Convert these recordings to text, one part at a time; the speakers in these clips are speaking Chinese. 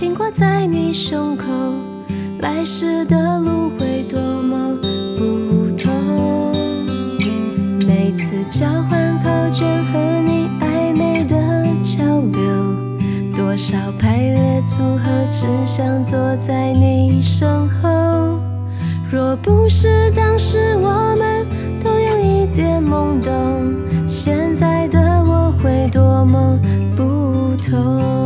苹果在你胸口来时的路会多么不同每次交换考卷和你暧昧的交流多少排列组合只想坐在你身后若不是当时我们都有一点懵懂现在的我会多么不同。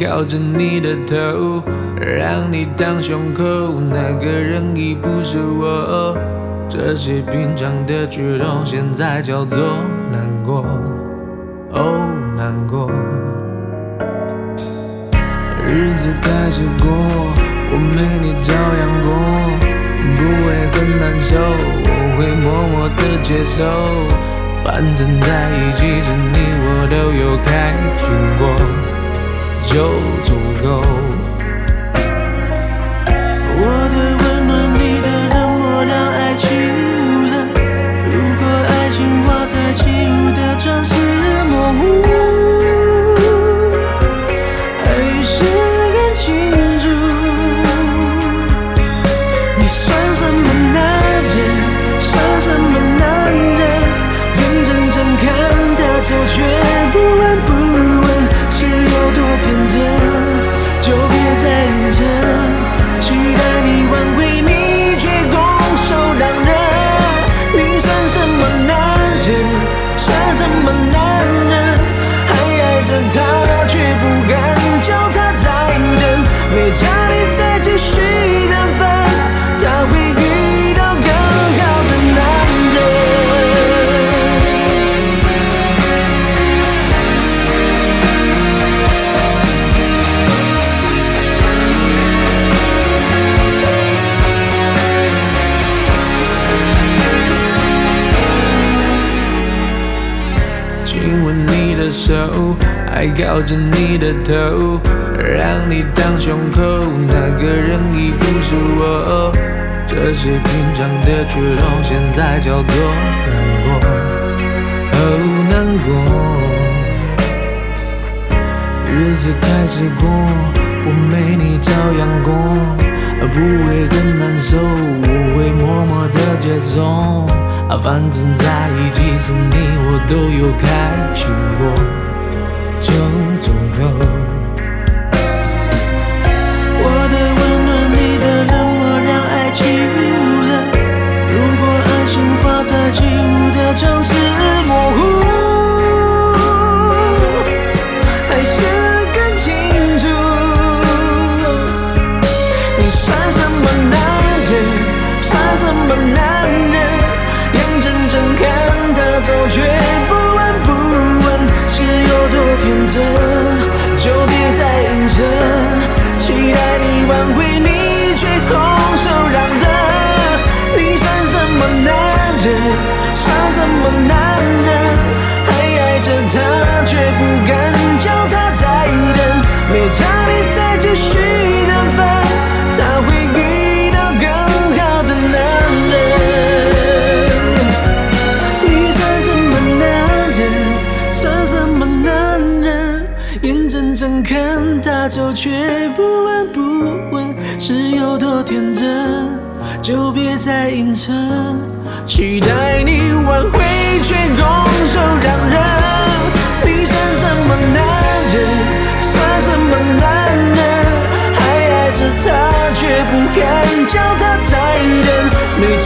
靠着你的头，让你当胸口，那个人已不是我。这些平常的举动，现在叫做难过，哦，难过。日子开始过，我没你照样过，不会很难受，我会默默的接受。反正在一起时，你我都有开心过，就足够。我的温暖，你的冷漠，让爱起雾了。如果爱情画在起雾的窗，是模糊。多天真，就别再认真。期待你挽回，你却拱手让人。你算什么男人？算什么男人？还爱着她，却不敢叫她再等。没差你再。还靠着你的头，让你当胸口，那个人已不是我。这些平常的举动，现在叫做难过，哦，难过。日子开始过，我没你照样过，不会更难受，我会默默的接受。反正在一起时，你我都有开心过。就足够。我的温暖，你的冷漠，让爱起雾了。如果爱情画在起雾的窗，是模糊，还是更清楚？你算什么男人？算什么男人？眼睁睁看他走，却多天真，就别再硬撑。期待你挽回，你却空手让人。你算什么男人？算什么男人？还爱着她，却不敢叫她再等。没差你再继续却不闻不问，是有多天真？就别再硬撑。期待你挽回，却拱手让人。你算什么男人？算什么男人？还爱着他，却不敢叫他再等。没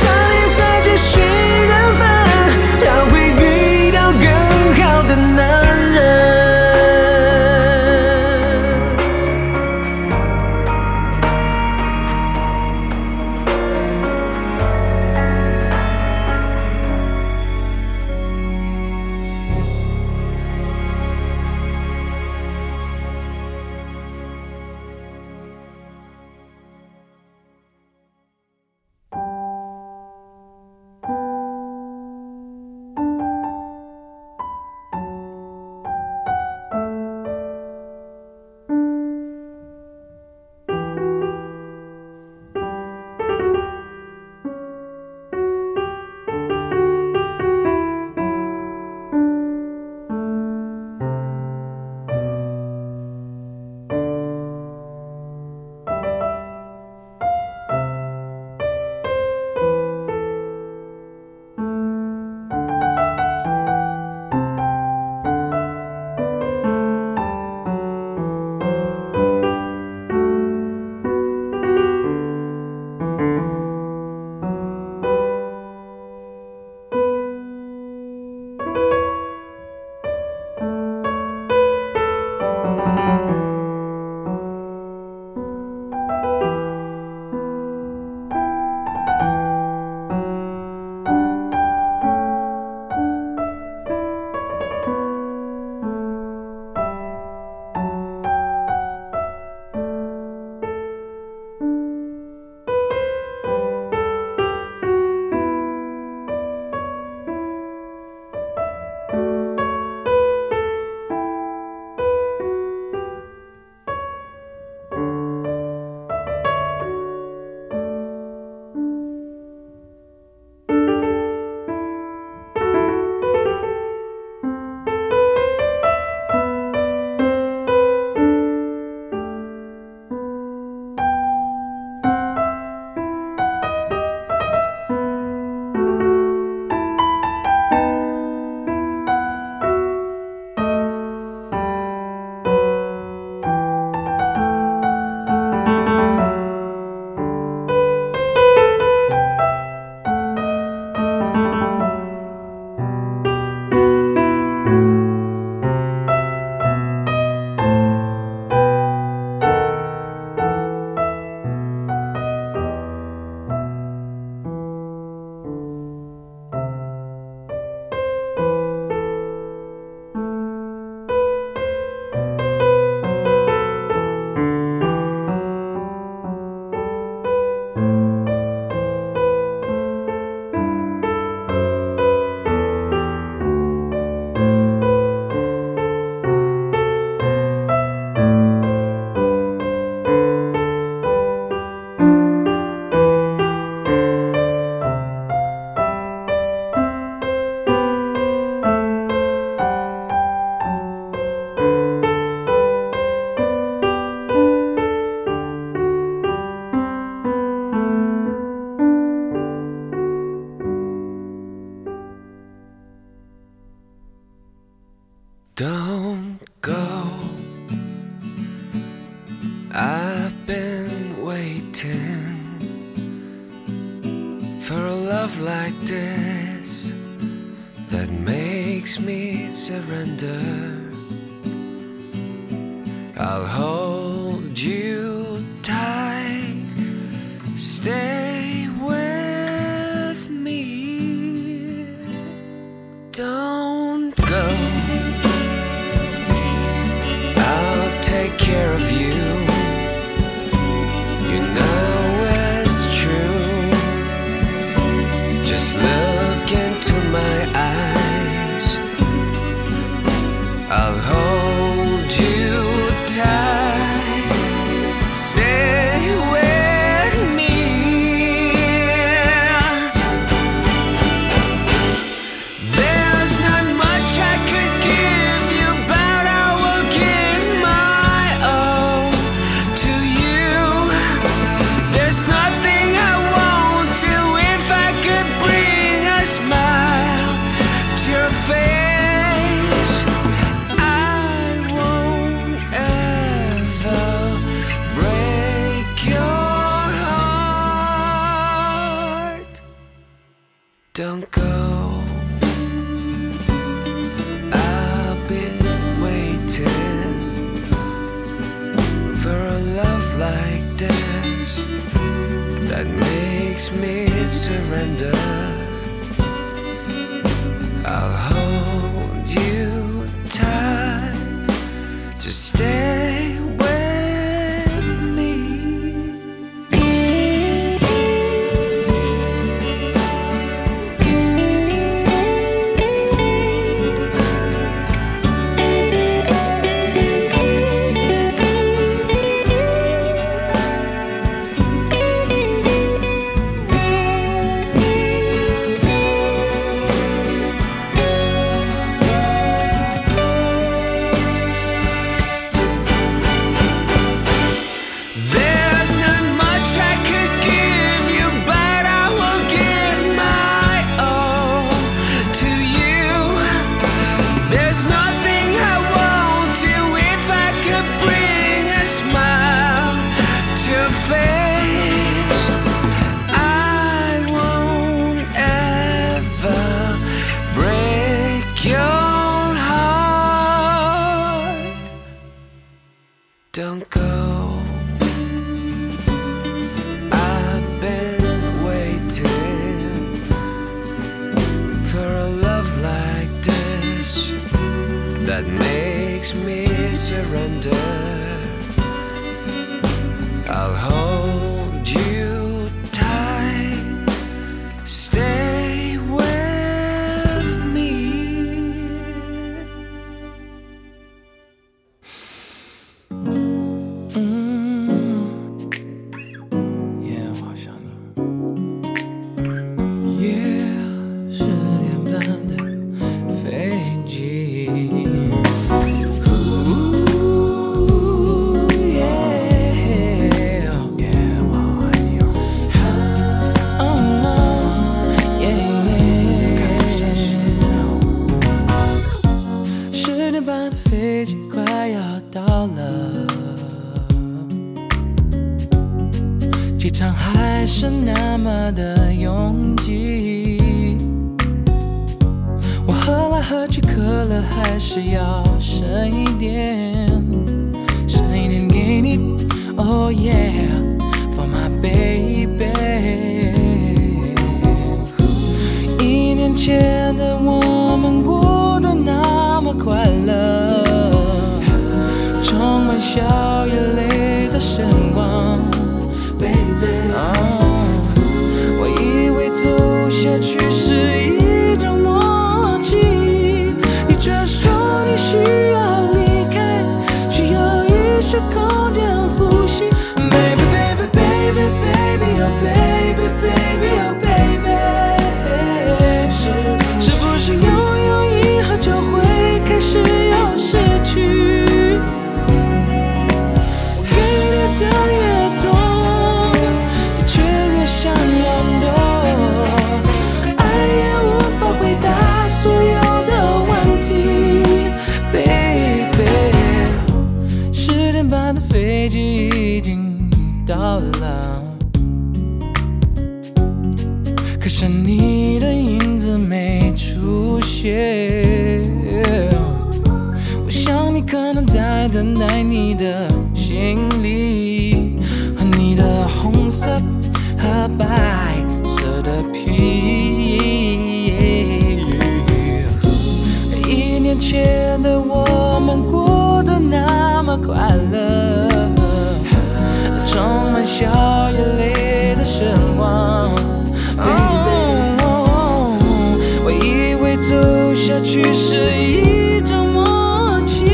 是一种默契，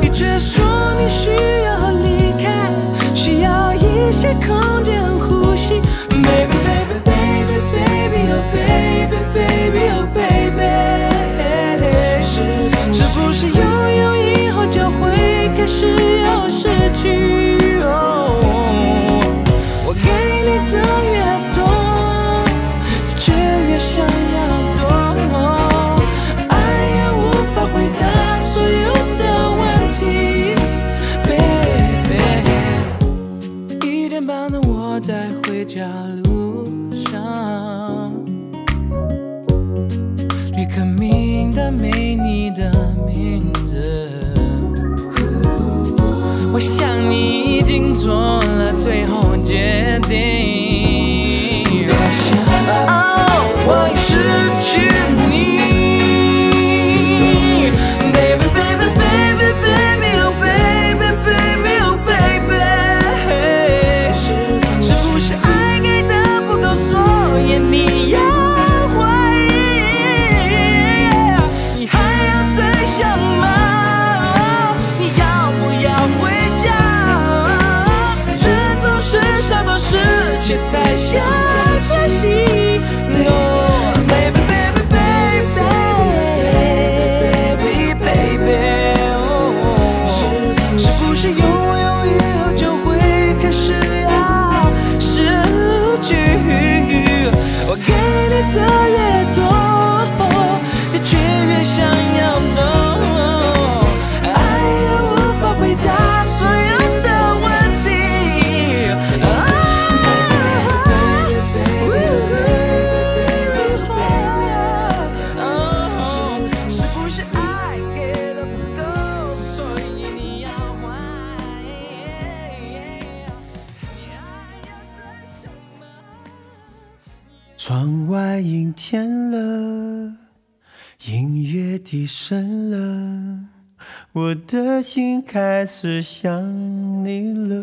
你却说你需要离开，需要一些空间呼吸。Baby baby baby baby oh baby baby oh baby，是不是拥有以后就会开始有失去？做了最后决定。我的心开始想你了。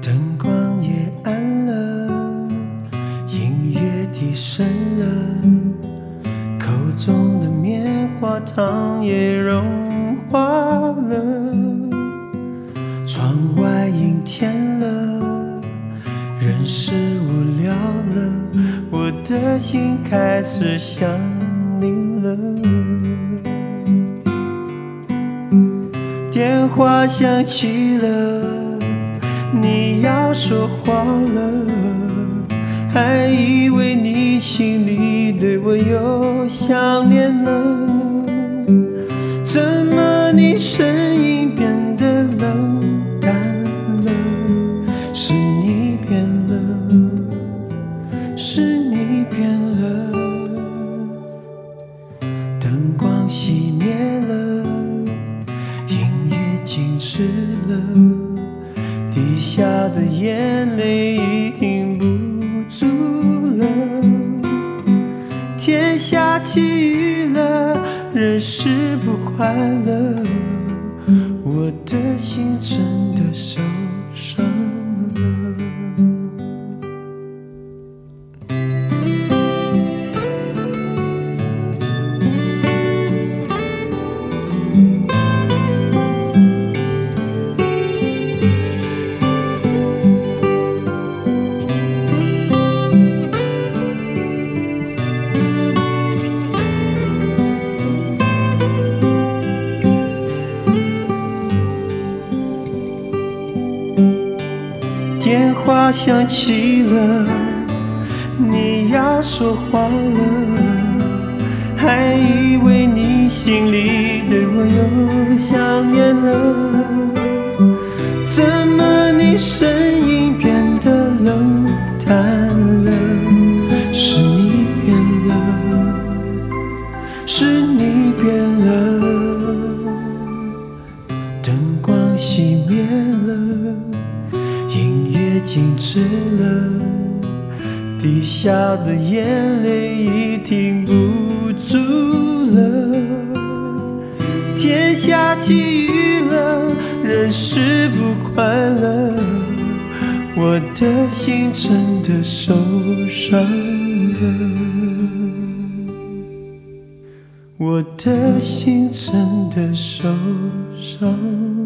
灯光也暗了，音乐低声了，口中的棉花糖也融化了。窗外阴天了，人是无聊了，我的心开始想你了。电话响起了，你要说话了，还以为你心里对我有想念了，怎么你声音变得冷淡了？是你变了，是你变了，灯光熄灭了。音乐静止了，滴下的眼泪已停不住了。天下起雨人是不快乐，我的心真的受伤话响起了，你要说话了，还以为你心里对我又想念了，怎么你声下的眼泪已停不住了。天下起雨了，人是不快乐，我的心真的受伤了，我的心真的受伤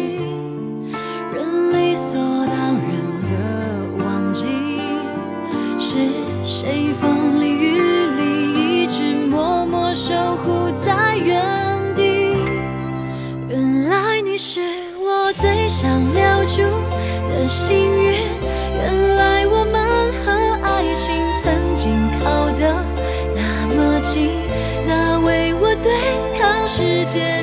imagine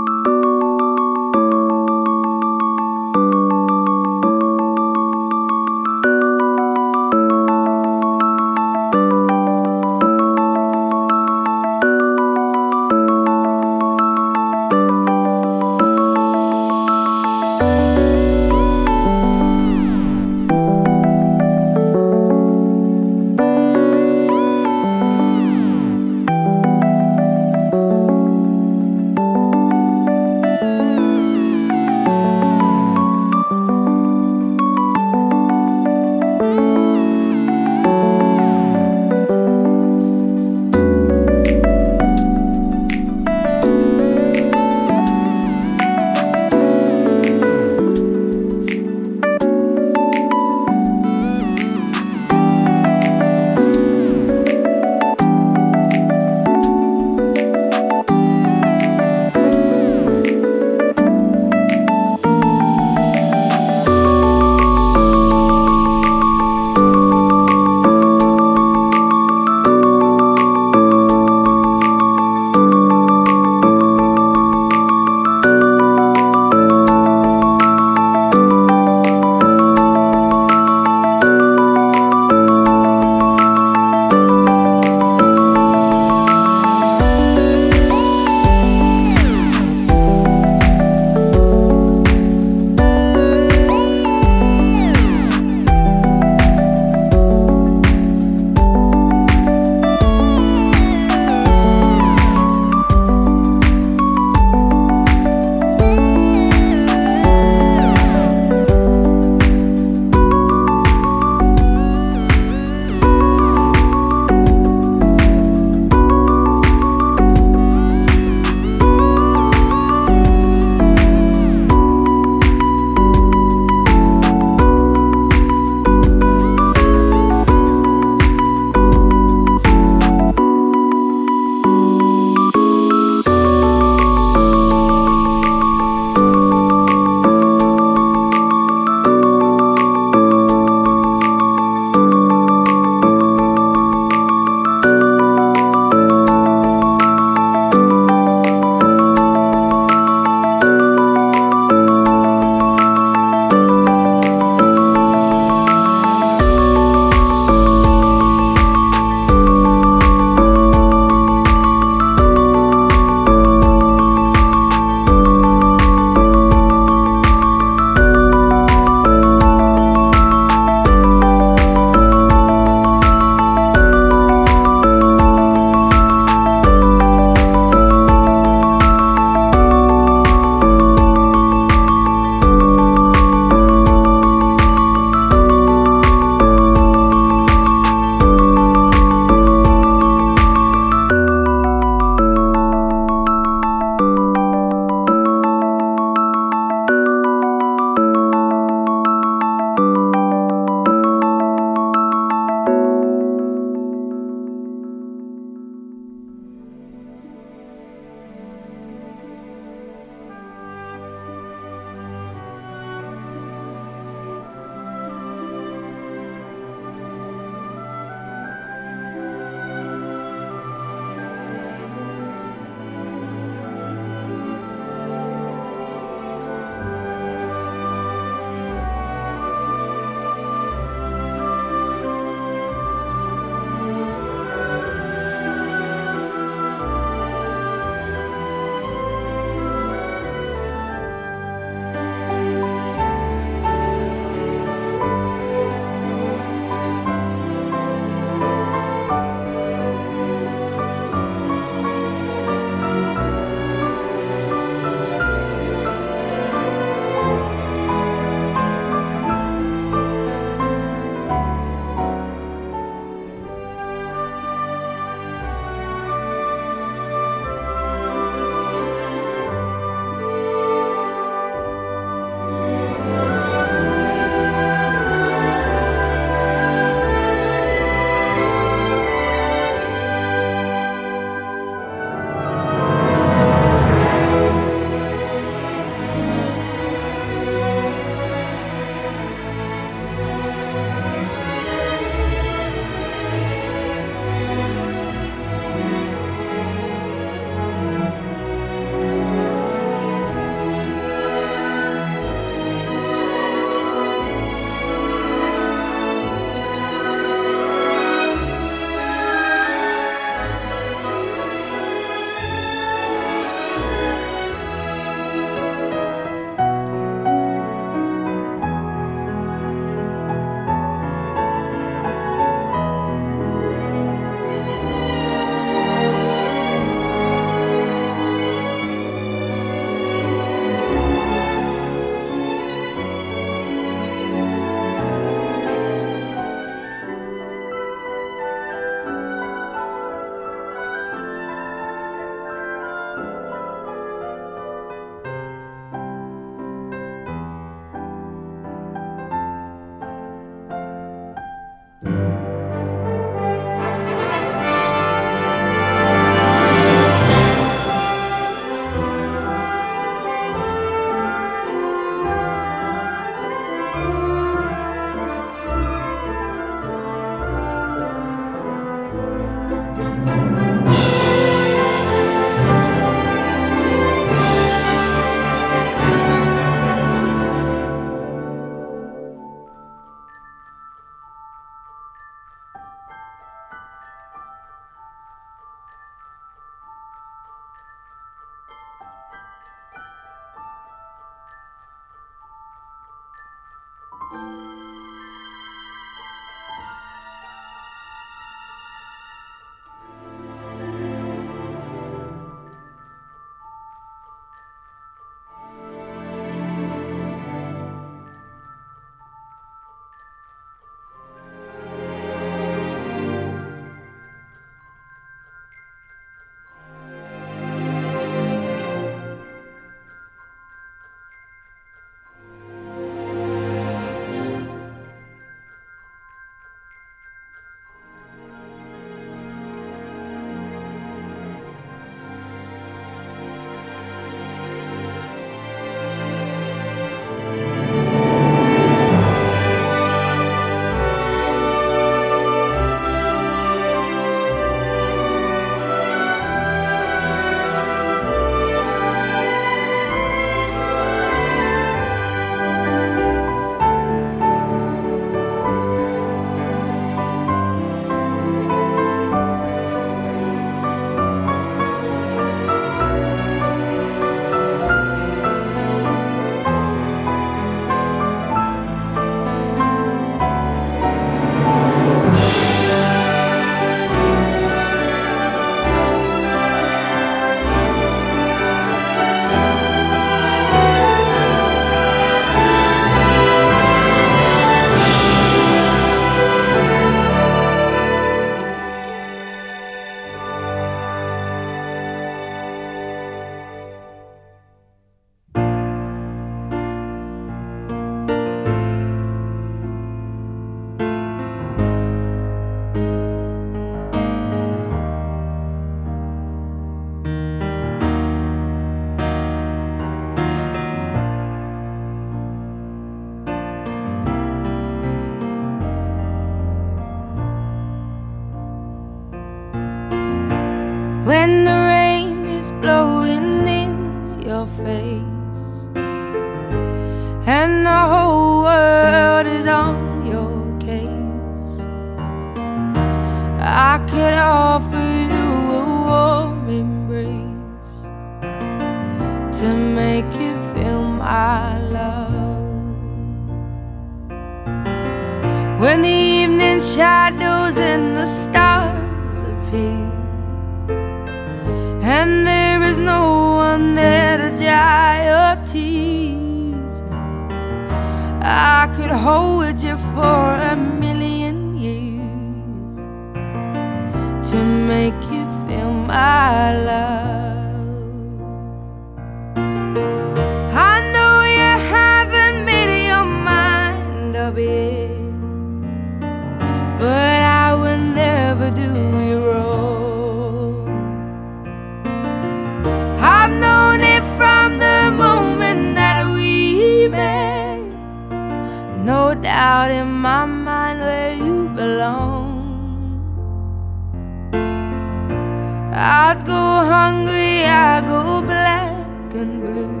I'd go hungry, I go black and blue.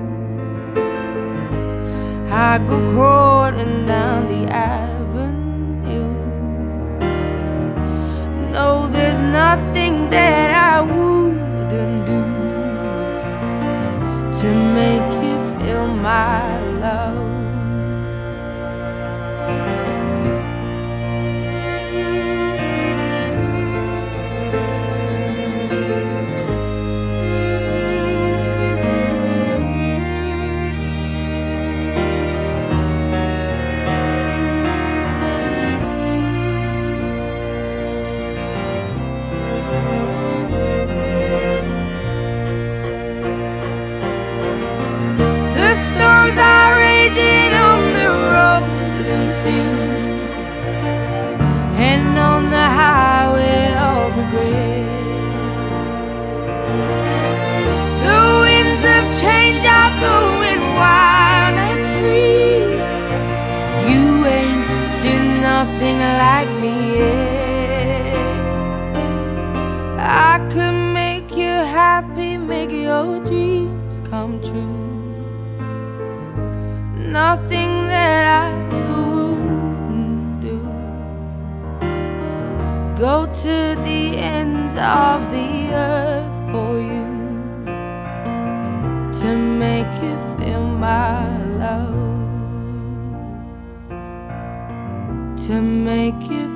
I go crawling down the avenue. No, there's nothing that I wouldn't do to make you feel my love. Sea and on the highway of regret. The winds of change are blowing wild and free. You ain't seen nothing like me yet. To the ends of the earth for you to make you feel my love. to make you